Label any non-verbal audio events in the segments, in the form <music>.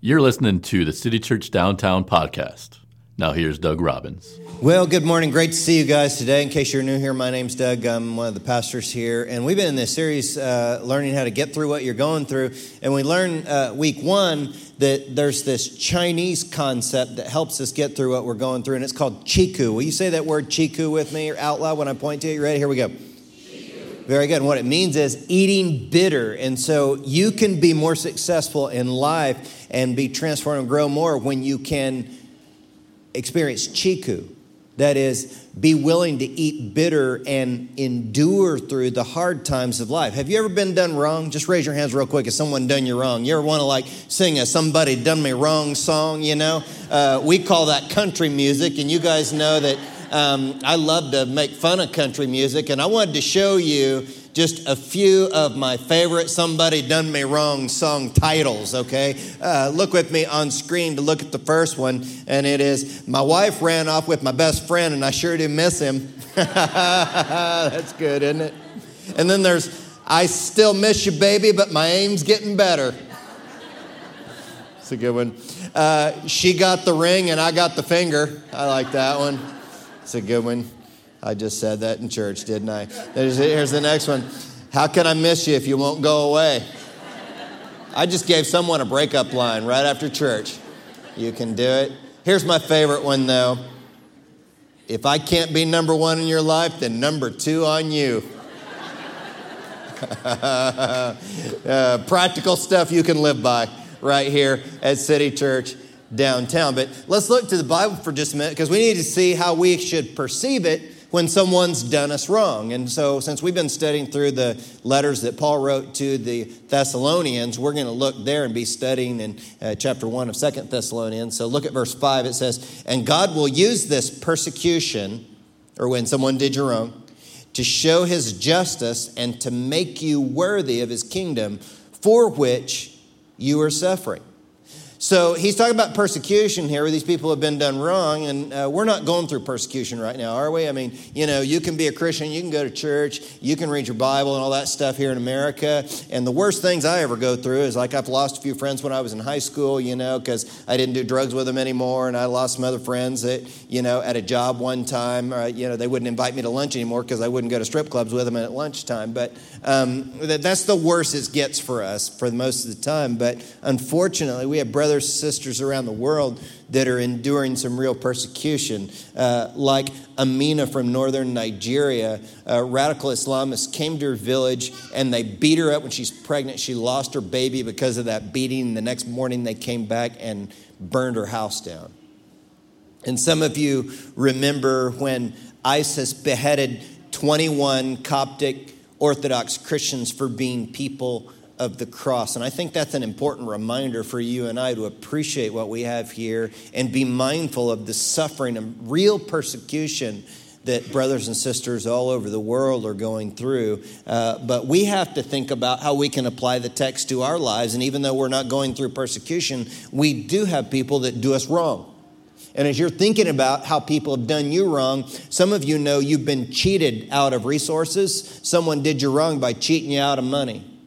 You're listening to the City Church Downtown podcast. Now, here's Doug Robbins. Well, good morning. Great to see you guys today. In case you're new here, my name's Doug. I'm one of the pastors here. And we've been in this series uh, learning how to get through what you're going through. And we learned uh, week one that there's this Chinese concept that helps us get through what we're going through, and it's called Chiku. Will you say that word Chiku with me or out loud when I point to it? You ready? Here we go. Very good. And what it means is eating bitter. And so you can be more successful in life and be transformed and grow more when you can experience chiku. That is, be willing to eat bitter and endure through the hard times of life. Have you ever been done wrong? Just raise your hands real quick if someone done you wrong. You ever want to like sing a somebody done me wrong song, you know? Uh, we call that country music, and you guys know that um, I love to make fun of country music, and I wanted to show you just a few of my favorite Somebody Done Me Wrong song titles, okay? Uh, look with me on screen to look at the first one, and it is My Wife Ran Off with My Best Friend, and I sure do miss him. <laughs> That's good, isn't it? And then there's I Still Miss You, Baby, but my aim's getting better. It's a good one. Uh, she got the ring, and I got the finger. I like that one. It's a good one. I just said that in church, didn't I? There's, here's the next one. How can I miss you if you won't go away? I just gave someone a breakup line right after church. You can do it. Here's my favorite one, though. If I can't be number one in your life, then number two on you. <laughs> uh, practical stuff you can live by right here at City Church downtown. But let's look to the Bible for just a minute because we need to see how we should perceive it when someone's done us wrong. And so, since we've been studying through the letters that Paul wrote to the Thessalonians, we're going to look there and be studying in uh, chapter 1 of Second Thessalonians. So, look at verse 5. It says, And God will use this persecution, or when someone did you wrong, to show his justice and to make you worthy of his kingdom, for which you are suffering. So he's talking about persecution here, where these people have been done wrong, and uh, we're not going through persecution right now, are we? I mean, you know, you can be a Christian, you can go to church, you can read your Bible and all that stuff here in America. And the worst things I ever go through is like I've lost a few friends when I was in high school, you know, because I didn't do drugs with them anymore, and I lost some other friends that, you know, at a job one time, uh, you know, they wouldn't invite me to lunch anymore because I wouldn't go to strip clubs with them at lunchtime. But um, that's the worst it gets for us for most of the time. But unfortunately, we have brothers and sisters around the world that are enduring some real persecution. Uh, like Amina from northern Nigeria, radical Islamists came to her village and they beat her up when she's pregnant. She lost her baby because of that beating. The next morning, they came back and burned her house down. And some of you remember when ISIS beheaded 21 Coptic Orthodox Christians for being people of the cross. And I think that's an important reminder for you and I to appreciate what we have here and be mindful of the suffering and real persecution that brothers and sisters all over the world are going through. Uh, but we have to think about how we can apply the text to our lives. And even though we're not going through persecution, we do have people that do us wrong. And as you're thinking about how people have done you wrong, some of you know you've been cheated out of resources. Someone did you wrong by cheating you out of money.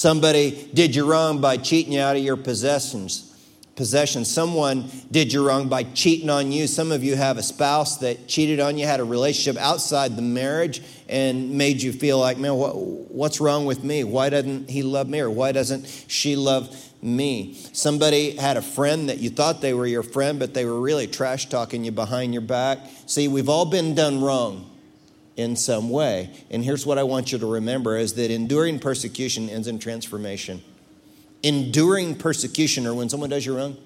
Somebody did you wrong by cheating you out of your possessions. Possessions. Someone did you wrong by cheating on you. Some of you have a spouse that cheated on you, had a relationship outside the marriage, and made you feel like, man, what, what's wrong with me? Why doesn't he love me? Or why doesn't she love me. Somebody had a friend that you thought they were your friend, but they were really trash talking you behind your back. See, we've all been done wrong in some way. And here's what I want you to remember is that enduring persecution ends in transformation. Enduring persecution, or when someone does you wrong,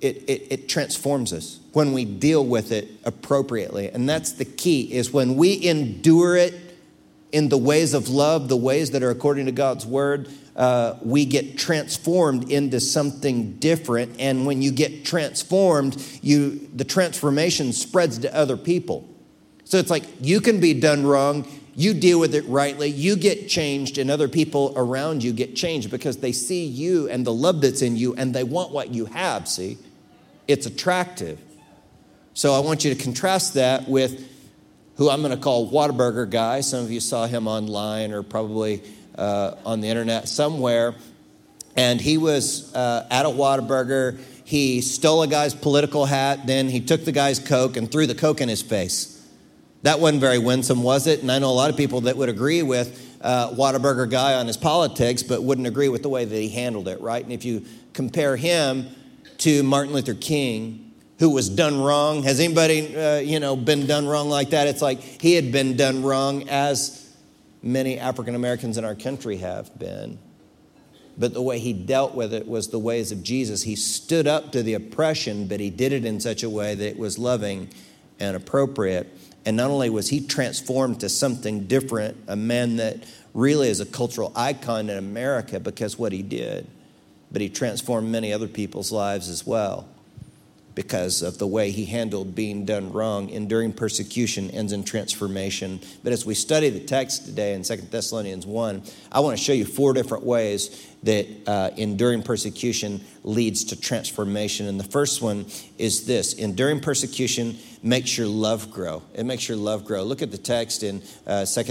it, it, it, transforms us when we deal with it appropriately. And that's the key, is when we endure it in the ways of love, the ways that are according to God's word, uh, we get transformed into something different. And when you get transformed, you the transformation spreads to other people. So it's like you can be done wrong, you deal with it rightly, you get changed, and other people around you get changed because they see you and the love that's in you, and they want what you have. See, it's attractive. So I want you to contrast that with who I'm going to call Whataburger guy. Some of you saw him online or probably uh, on the internet somewhere. and he was uh, at a Whataburger. He stole a guy's political hat, then he took the guy's Coke and threw the Coke in his face. That wasn't very winsome, was it? And I know a lot of people that would agree with uh, Whataburger guy on his politics, but wouldn't agree with the way that he handled it, right? And if you compare him to Martin Luther King, who was done wrong, has anybody, uh, you know, been done wrong like that? It's like he had been done wrong as many African Americans in our country have been. But the way he dealt with it was the ways of Jesus. He stood up to the oppression, but he did it in such a way that it was loving and appropriate. And not only was he transformed to something different, a man that really is a cultural icon in America because what he did, but he transformed many other people's lives as well because of the way he handled being done wrong. Enduring persecution ends in transformation. But as we study the text today in 2 Thessalonians 1, I want to show you four different ways that uh, enduring persecution leads to transformation. And the first one is this enduring persecution makes your love grow. It makes your love grow. Look at the text in uh, 2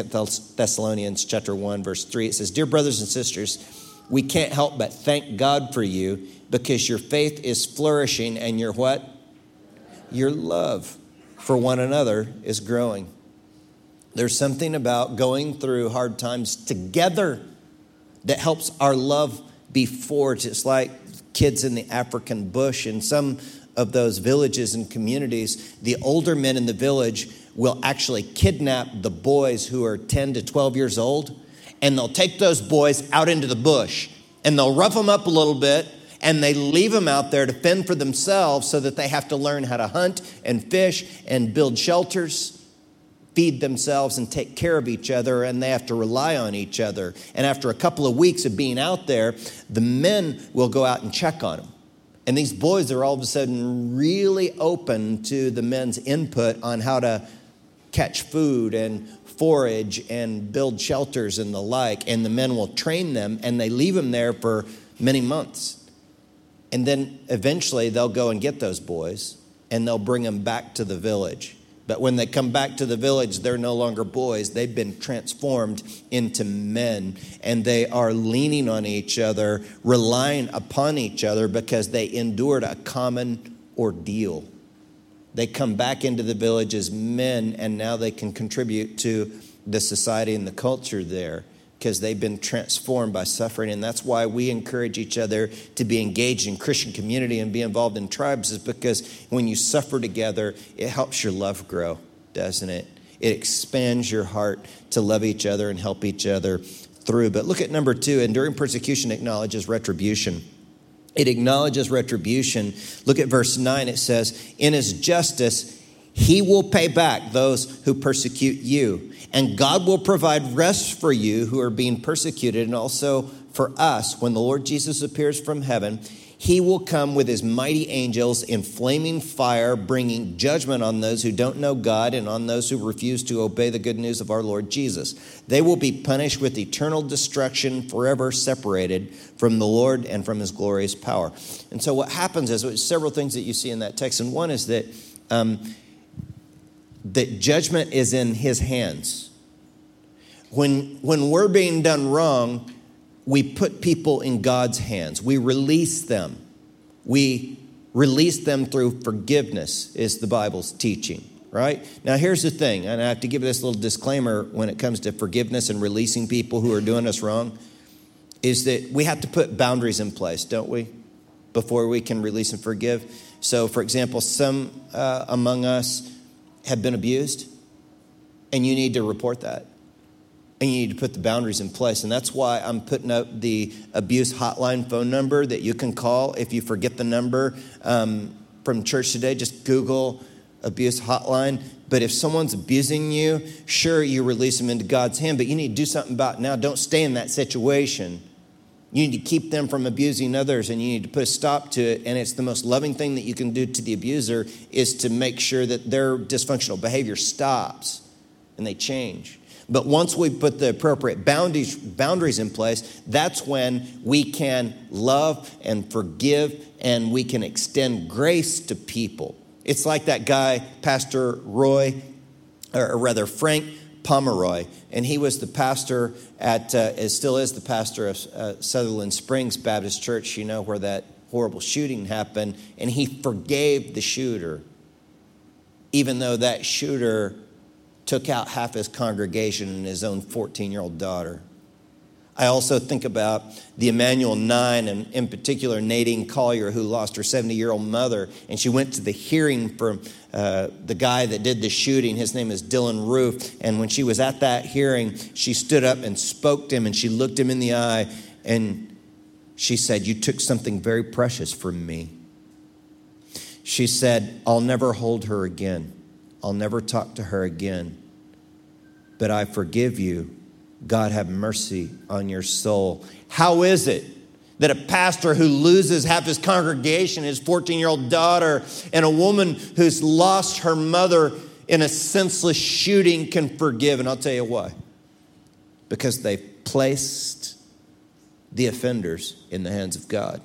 Thessalonians chapter 1, verse 3. It says, Dear brothers and sisters, we can't help but thank God for you because your faith is flourishing and your what? Your love for one another is growing. There's something about going through hard times together that helps our love be forged. It's like kids in the African bush in some of those villages and communities. The older men in the village will actually kidnap the boys who are 10 to 12 years old and they'll take those boys out into the bush and they'll rough them up a little bit and they leave them out there to fend for themselves so that they have to learn how to hunt and fish and build shelters, feed themselves and take care of each other, and they have to rely on each other. And after a couple of weeks of being out there, the men will go out and check on them. And these boys are all of a sudden really open to the men's input on how to catch food and forage and build shelters and the like. And the men will train them and they leave them there for many months. And then eventually they'll go and get those boys and they'll bring them back to the village. But when they come back to the village, they're no longer boys. They've been transformed into men and they are leaning on each other, relying upon each other because they endured a common ordeal. They come back into the village as men and now they can contribute to the society and the culture there because they've been transformed by suffering. And that's why we encourage each other to be engaged in Christian community and be involved in tribes, is because when you suffer together, it helps your love grow, doesn't it? It expands your heart to love each other and help each other through. But look at number two enduring persecution acknowledges retribution. It acknowledges retribution. Look at verse 9. It says, In his justice, he will pay back those who persecute you and God will provide rest for you who are being persecuted and also for us when the Lord Jesus appears from heaven. He will come with his mighty angels in flaming fire, bringing judgment on those who don't know God and on those who refuse to obey the good news of our Lord Jesus. They will be punished with eternal destruction, forever separated from the Lord and from his glorious power. And so, what happens is several things that you see in that text. And one is that um, that judgment is in his hands. When, when we're being done wrong, we put people in God's hands. We release them. We release them through forgiveness, is the Bible's teaching, right? Now, here's the thing, and I have to give this little disclaimer when it comes to forgiveness and releasing people who are doing us wrong, is that we have to put boundaries in place, don't we? Before we can release and forgive. So, for example, some uh, among us, have been abused, and you need to report that. And you need to put the boundaries in place. And that's why I'm putting up the abuse hotline phone number that you can call if you forget the number um, from church today. Just Google abuse hotline. But if someone's abusing you, sure, you release them into God's hand, but you need to do something about it now. Don't stay in that situation. You need to keep them from abusing others and you need to put a stop to it. And it's the most loving thing that you can do to the abuser is to make sure that their dysfunctional behavior stops and they change. But once we put the appropriate boundaries, boundaries in place, that's when we can love and forgive and we can extend grace to people. It's like that guy, Pastor Roy, or rather Frank Pomeroy, and he was the pastor at, uh, still is the pastor of uh, Sutherland Springs Baptist Church, you know, where that horrible shooting happened, and he forgave the shooter, even though that shooter took out half his congregation and his own 14 year old daughter. I also think about the Emanuel Nine, and in particular, Nadine Collier, who lost her 70 year old mother. And she went to the hearing for uh, the guy that did the shooting. His name is Dylann Roof. And when she was at that hearing, she stood up and spoke to him and she looked him in the eye and she said, You took something very precious from me. She said, I'll never hold her again. I'll never talk to her again. But I forgive you God have mercy on your soul. How is it that a pastor who loses half his congregation, his 14 year old daughter, and a woman who's lost her mother in a senseless shooting can forgive? And I'll tell you why. Because they placed the offenders in the hands of God.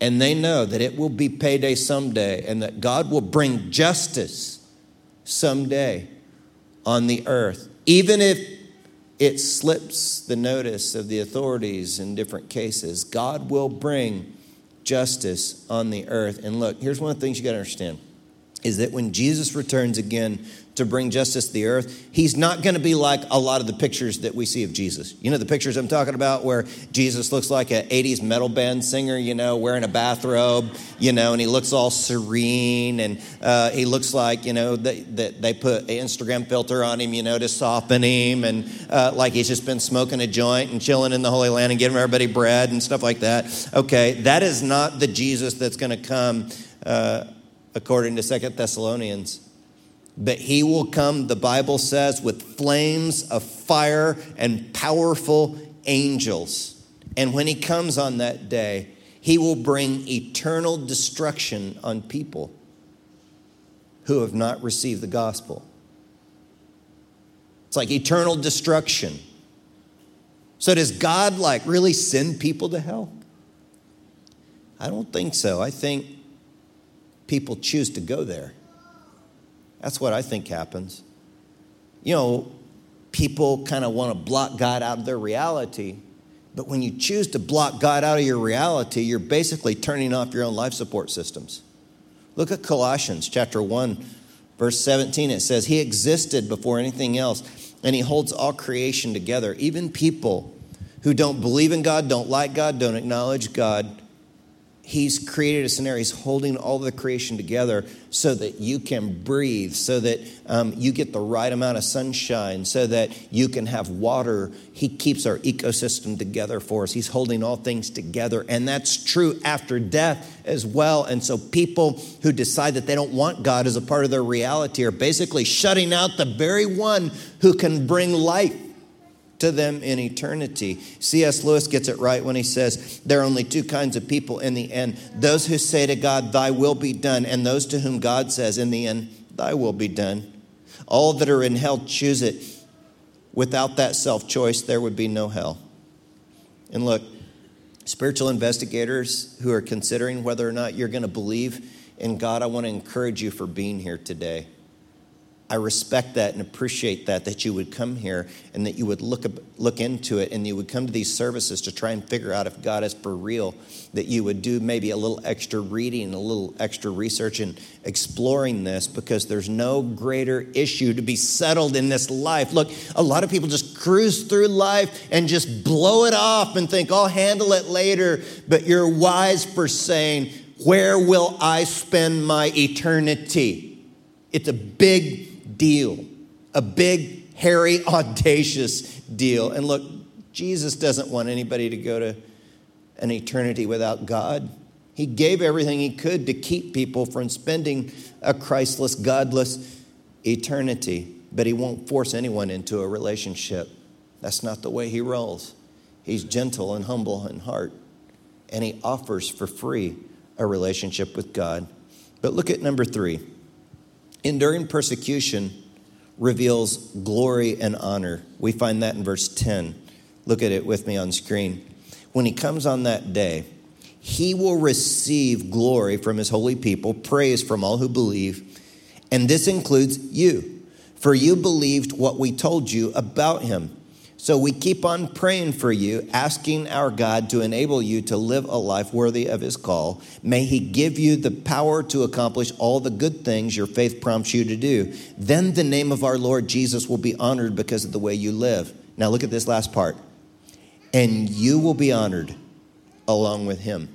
And they know that it will be payday someday and that God will bring justice someday on the earth. Even if it slips the notice of the authorities in different cases. God will bring justice on the earth. And look, here's one of the things you got to understand is that when Jesus returns again to bring justice to the earth, he's not going to be like a lot of the pictures that we see of Jesus. You know, the pictures I'm talking about where Jesus looks like an 80s metal band singer, you know, wearing a bathrobe, you know, and he looks all serene and uh, he looks like, you know, that they, they, put an Instagram filter on him, you know, to soften him and uh, like he's just been smoking a joint and chilling in the Holy Land and giving everybody bread and stuff like that. Okay, that is not the Jesus that's going to come. Uh, according to Second Thessalonians. But he will come, the Bible says, with flames of fire and powerful angels. And when he comes on that day, he will bring eternal destruction on people who have not received the gospel. It's like eternal destruction. So, does God like really send people to hell? I don't think so. I think people choose to go there. That's what I think happens. You know, people kind of want to block God out of their reality. But when you choose to block God out of your reality, you're basically turning off your own life support systems. Look at Colossians chapter 1, verse 17. It says, He existed before anything else, and He holds all creation together. Even people who don't believe in God, don't like God, don't acknowledge God, He's created a scenario. He's holding all the creation together so that you can breathe, so that um, you get the right amount of sunshine, so that you can have water. He keeps our ecosystem together for us. He's holding all things together. And that's true after death as well. And so people who decide that they don't want God as a part of their reality are basically shutting out the very one who can bring life to them in eternity. C.S. Lewis gets it right when he says there are only two kinds of people in the end those who say to God, Thy will be done, and those to whom God says, In the end, Thy will be done. All that are in hell choose it. Without that self choice, there would be no hell. And look, spiritual investigators who are considering whether or not you're going to believe in God, I want to encourage you for being here today. I respect that and appreciate that, that you would come here and that you would look, look into it and you would come to these services to try and figure out if God is for real, that you would do maybe a little extra reading, a little extra research and exploring this because there's no greater issue to be settled in this life. Look, a lot of people just cruise through life and just blow it off and think, I'll handle it later. But you're wise for saying, Where will I spend my eternity? It's a big deal, a big, hairy, <laughs> audacious deal. And look, Jesus doesn't want anybody to go to an eternity without God. He gave everything he could to keep people from spending a Christless, godless eternity, but he won't force anyone into a relationship. That's not the way he rolls. He's gentle and humble in heart, and he offers for free a relationship with God. But look at number three Enduring persecution reveals glory and honor. We find that in verse 10. Look at it with me on screen. When he comes on that day, he will receive glory from his holy people, praise from all who believe, and this includes you. for you believed what we told you about him. So we keep on praying for you, asking our God to enable you to live a life worthy of his call. May he give you the power to accomplish all the good things your faith prompts you to do. Then the name of our Lord Jesus will be honored because of the way you live. Now look at this last part. And you will be honored along with him.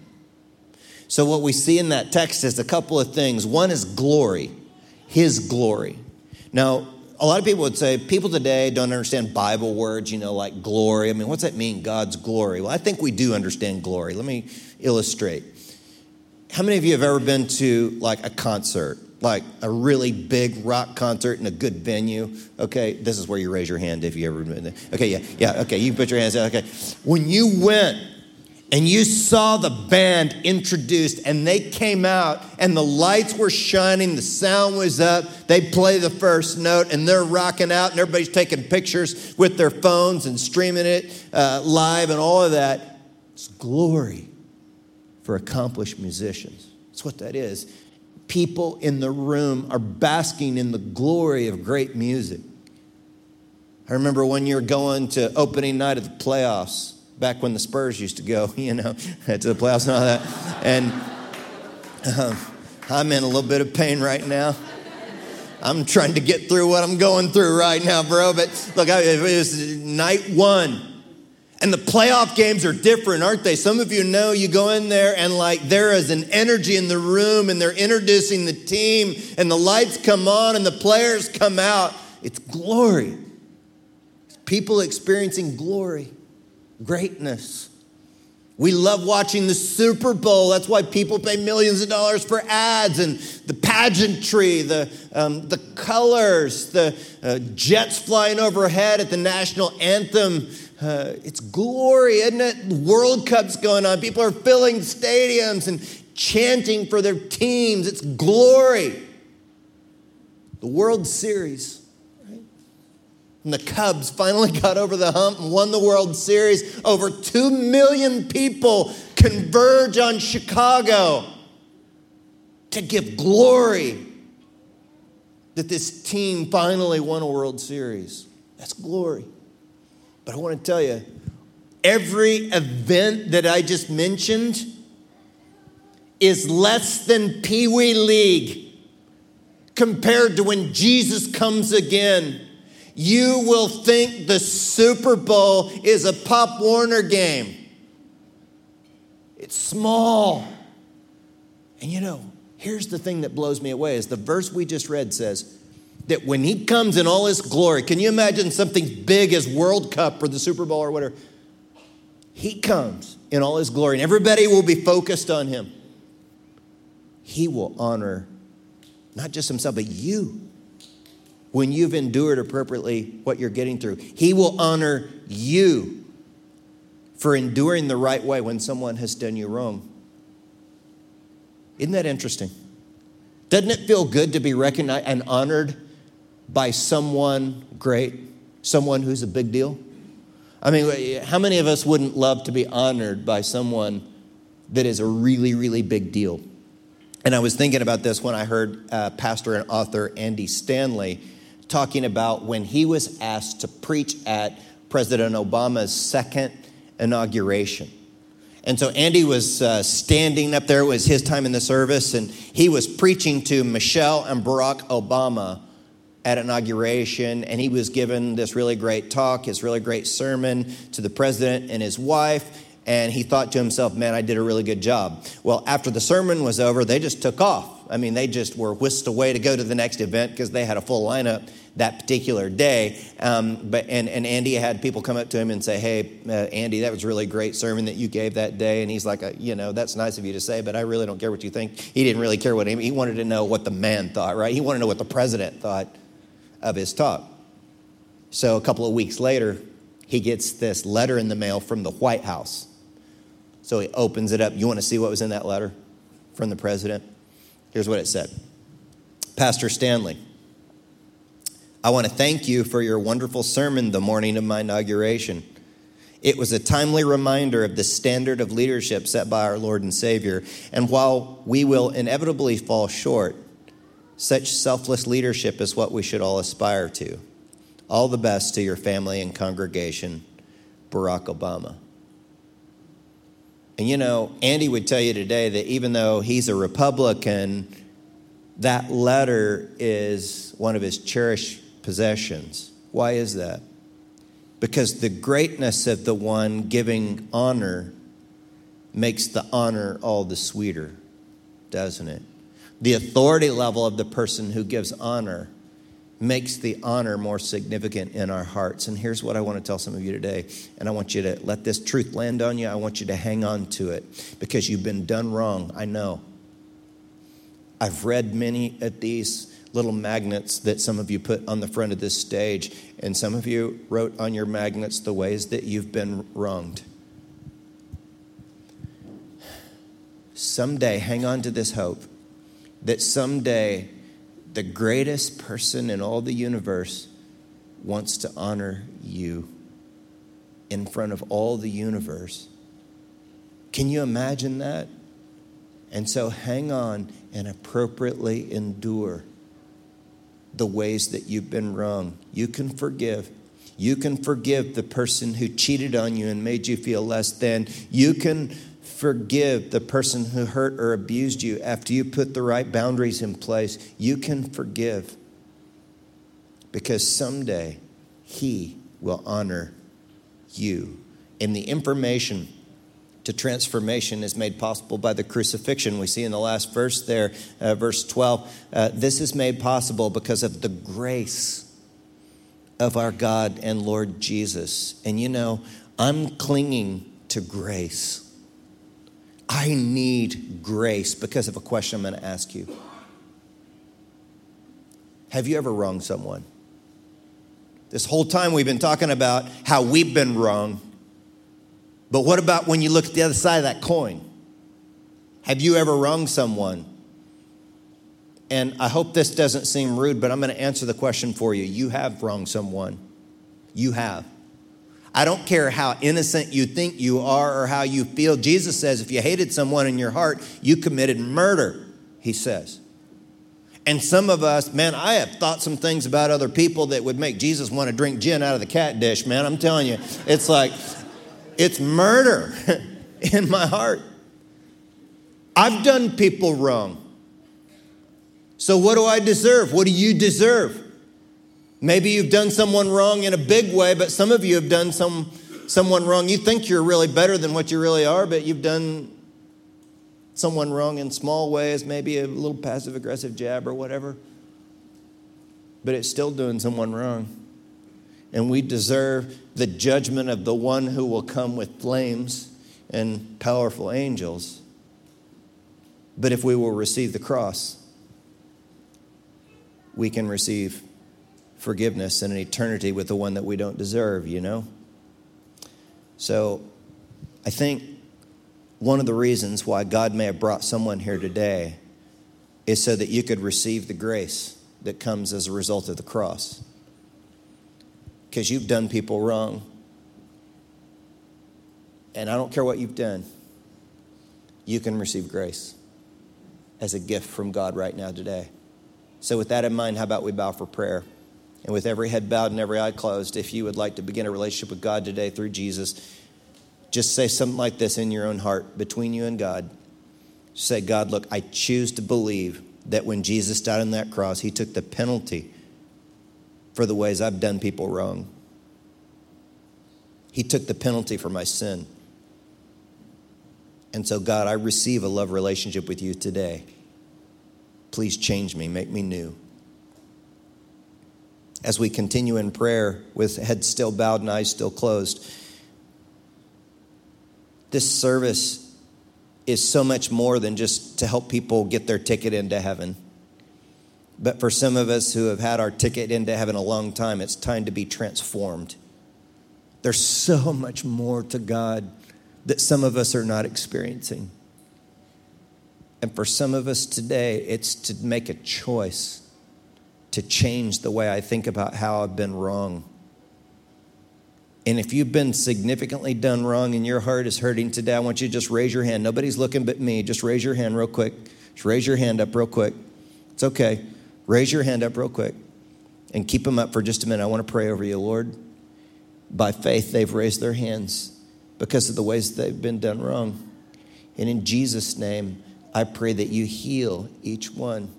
So, what we see in that text is a couple of things. One is glory, his glory. Now, a lot of people would say people today don't understand Bible words, you know, like glory. I mean, what's that mean, God's glory? Well, I think we do understand glory. Let me illustrate. How many of you have ever been to like a concert, like a really big rock concert in a good venue? Okay, this is where you raise your hand if you ever been there. Okay, yeah, yeah, okay, you put your hands. Okay, when you went and you saw the band introduced and they came out and the lights were shining, the sound was up, they play the first note and they're rocking out and everybody's taking pictures with their phones and streaming it uh, live and all of that. It's glory for accomplished musicians. That's what that is. People in the room are basking in the glory of great music. I remember one year going to opening night of the playoffs back when the Spurs used to go, <laughs> you know, to the playoffs and all that. And um, I'm in a little bit of pain right now. I'm trying to get through what I'm going through right now, bro. But look, it was night one. And the playoff games are different, aren't they? Some of you know you go in there and like there is an energy in the room and they're introducing the team and the lights come on and the players come out. It's glory. It's people experiencing glory greatness. We love watching the Super Bowl. That's why people pay millions of dollars for ads and the pageantry, the, um, the colors, the uh, jets flying overhead at the national anthem. Uh, it's glory, isn't it? World Cup's going on. People are filling stadiums and chanting for their teams. It's glory. The World Series and the Cubs finally <laughs> got over the hump and won the World Series. Over 2 million people converge on Chicago to give glory that this team finally won a World Series. That's glory. But I want to tell you, every event that I just mentioned is less than Pee Wee League compared to when Jesus comes again you will think the Super Bowl is a Pop Warner game. It's small. And you know, here's the thing that blows me away is the verse we just read says that when he comes in all his glory, can you imagine something big as World Cup or the Super Bowl or whatever? He comes in all his glory and everybody will be focused on him. He will honor not just himself, but you when you've endured appropriately what you're getting through. He will honor you for enduring the right way when someone has done you wrong. Isn't that interesting? Doesn't it feel good to be recognized and honored by someone great, someone who's a big deal? I mean, how many of us wouldn't love to be honored by someone that is a really, really big deal? And I was thinking about this when I heard uh, pastor and author Andy Stanley talking about when he was asked to preach at President Obama's second inauguration. And so Andy was uh, standing up there, it was his time in the service, and he was preaching to Michelle and Barack Obama at inauguration, and he was given this really great talk, his really great sermon to the president and his wife. And he thought to himself, man, I did a really good job. Well, after the sermon was over, they just took off. I mean, they just were whisked away to go to the next event because they had a full lineup that particular day. Um, but and, and Andy had people come up to him and say, "Hey, uh, Andy, that was really great sermon that you gave that day." And he's like, uh, "You know, that's nice of you to say, but I really don't care what you think." He didn't really care what he, he wanted to know what the man thought, right? He wanted to know what the president thought of his talk. So a couple of weeks later, he gets this letter in the mail from the White House. So he opens it up. You want to see what was in that letter from the president? Here's what it said Pastor Stanley, I want to thank you for your wonderful sermon the morning of my inauguration. It was a timely reminder of the standard of leadership set by our Lord and Savior. And while we will inevitably fall short, Such selfless leadership is what we should all aspire to. All the best to your family and congregation, Barack Obama. And you know, Andy would tell you today that even though he's a Republican, that letter is one of his cherished possessions. Why is that? Because the greatness of the one giving honor makes the honor all the sweeter, doesn't it? The authority level of the person who gives honor makes the honor more significant in our hearts. And here's what I want to tell some of you today. And I want you to let this truth land on you. I want you to hang on to it because you've been done wrong. I know. I've read many of these little magnets that some of you put on the front of this stage, and some of you wrote on your magnets the ways that you've been wronged. Someday, hang on to this hope that someday the greatest person in all the universe wants to honor you in front of all the universe. Can you imagine that? And so hang on and appropriately endure the ways that you've been wrong. You can forgive. You can forgive the person who cheated on you and made you feel less than. You can forgive the person who hurt or abused you after you put the right boundaries in place. You can forgive because someday he will honor you. And the information to transformation is made possible by the crucifixion. We see in the last verse there, uh, verse 12, uh, this is made possible because of the grace of our God and Lord Jesus. And you know, I'm clinging to grace. I need grace because of a question I'm going to ask you. Have you ever wronged someone? This whole time we've been talking about how we've been wrong. But what about when you look at the other side of that coin? Have you ever wronged someone? And I hope this doesn't seem rude, but I'm going to answer the question for you. You have wronged someone. You have. I don't care how innocent you think you are or how you feel. Jesus says if you hated someone in your heart, you committed murder, he says. And some of us, man, I have thought some things about other people that would make Jesus want to drink gin out of the cat dish, man. I'm telling you, it's like, it's murder <laughs> in my heart. I've done people wrong. So, what do I deserve? What do you deserve? Maybe you've done someone wrong in a big way, but some of you have done some, someone wrong. You think you're really better than what you really are, but you've done someone wrong in small ways, maybe a little passive aggressive jab or whatever. But it's still doing someone wrong. And we deserve the judgment of the one who will come with flames and powerful angels. But if we will receive the cross, we can receive forgiveness and an eternity with the one that we don't deserve, you know? So I think one of the reasons why God may have brought someone here today is so that you could receive the grace that comes as a result of the cross. Because you've done people wrong. And I don't care what you've done, you can receive grace as a gift from God right now today. So, with that in mind, how about we bow for prayer? And with every head bowed and every eye closed, if you would like to begin a relationship with God today through Jesus, just say something like this in your own heart between you and God. Say, God, look, I choose to believe that when Jesus died on that cross, he took the penalty for the ways I've done people wrong. He took the penalty for my sin. And so, God, I receive a love relationship with you today. Please change me, make me new as we continue in prayer with heads still bowed and eyes still closed. This service is so much more than just to help people get their ticket into heaven. But for some of us who have had our ticket into heaven a long time, it's time to be transformed. There's so much more to God that some of us are not experiencing. And for some of us today, it's to make a choice to change the way I think about how I've been wrong. And if you've been significantly done wrong and your heart is hurting today, I want you to just raise your hand. Nobody's looking but me. Just raise your hand real quick. Just raise your hand up real quick. It's okay. Raise your hand up real quick and keep them up for just a minute. I want to pray over you, Lord. By faith, they've raised their hands because of the ways they've been done wrong. And in Jesus' name, I pray that you heal each one.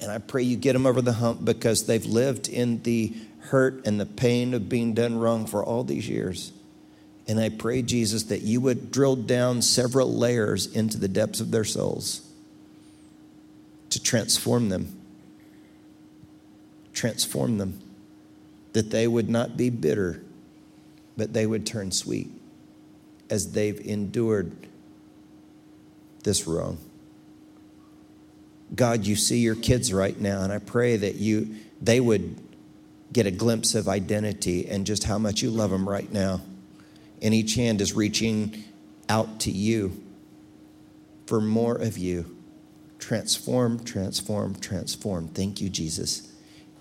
And I pray you get them over the hump because they've lived in the hurt and the pain of being done wrong for all these years. And I pray, Jesus, that you would drill down several layers into the depths of their souls to transform them. Transform them. That they would not be bitter, but they would turn sweet as they've endured this wrong. God, you see your kids right now, and I pray that you they would get a glimpse of identity and just how much you love them right now. And each hand is reaching out to you for more of you. Transform, transform, transform. Thank you, Jesus.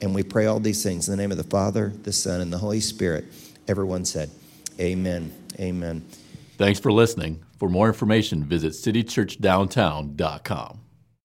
And we pray all these things in the name of the Father, the Son, and the Holy Spirit. Everyone said, Amen. Amen. Thanks for listening. For more information, visit citychurchdowntown.com.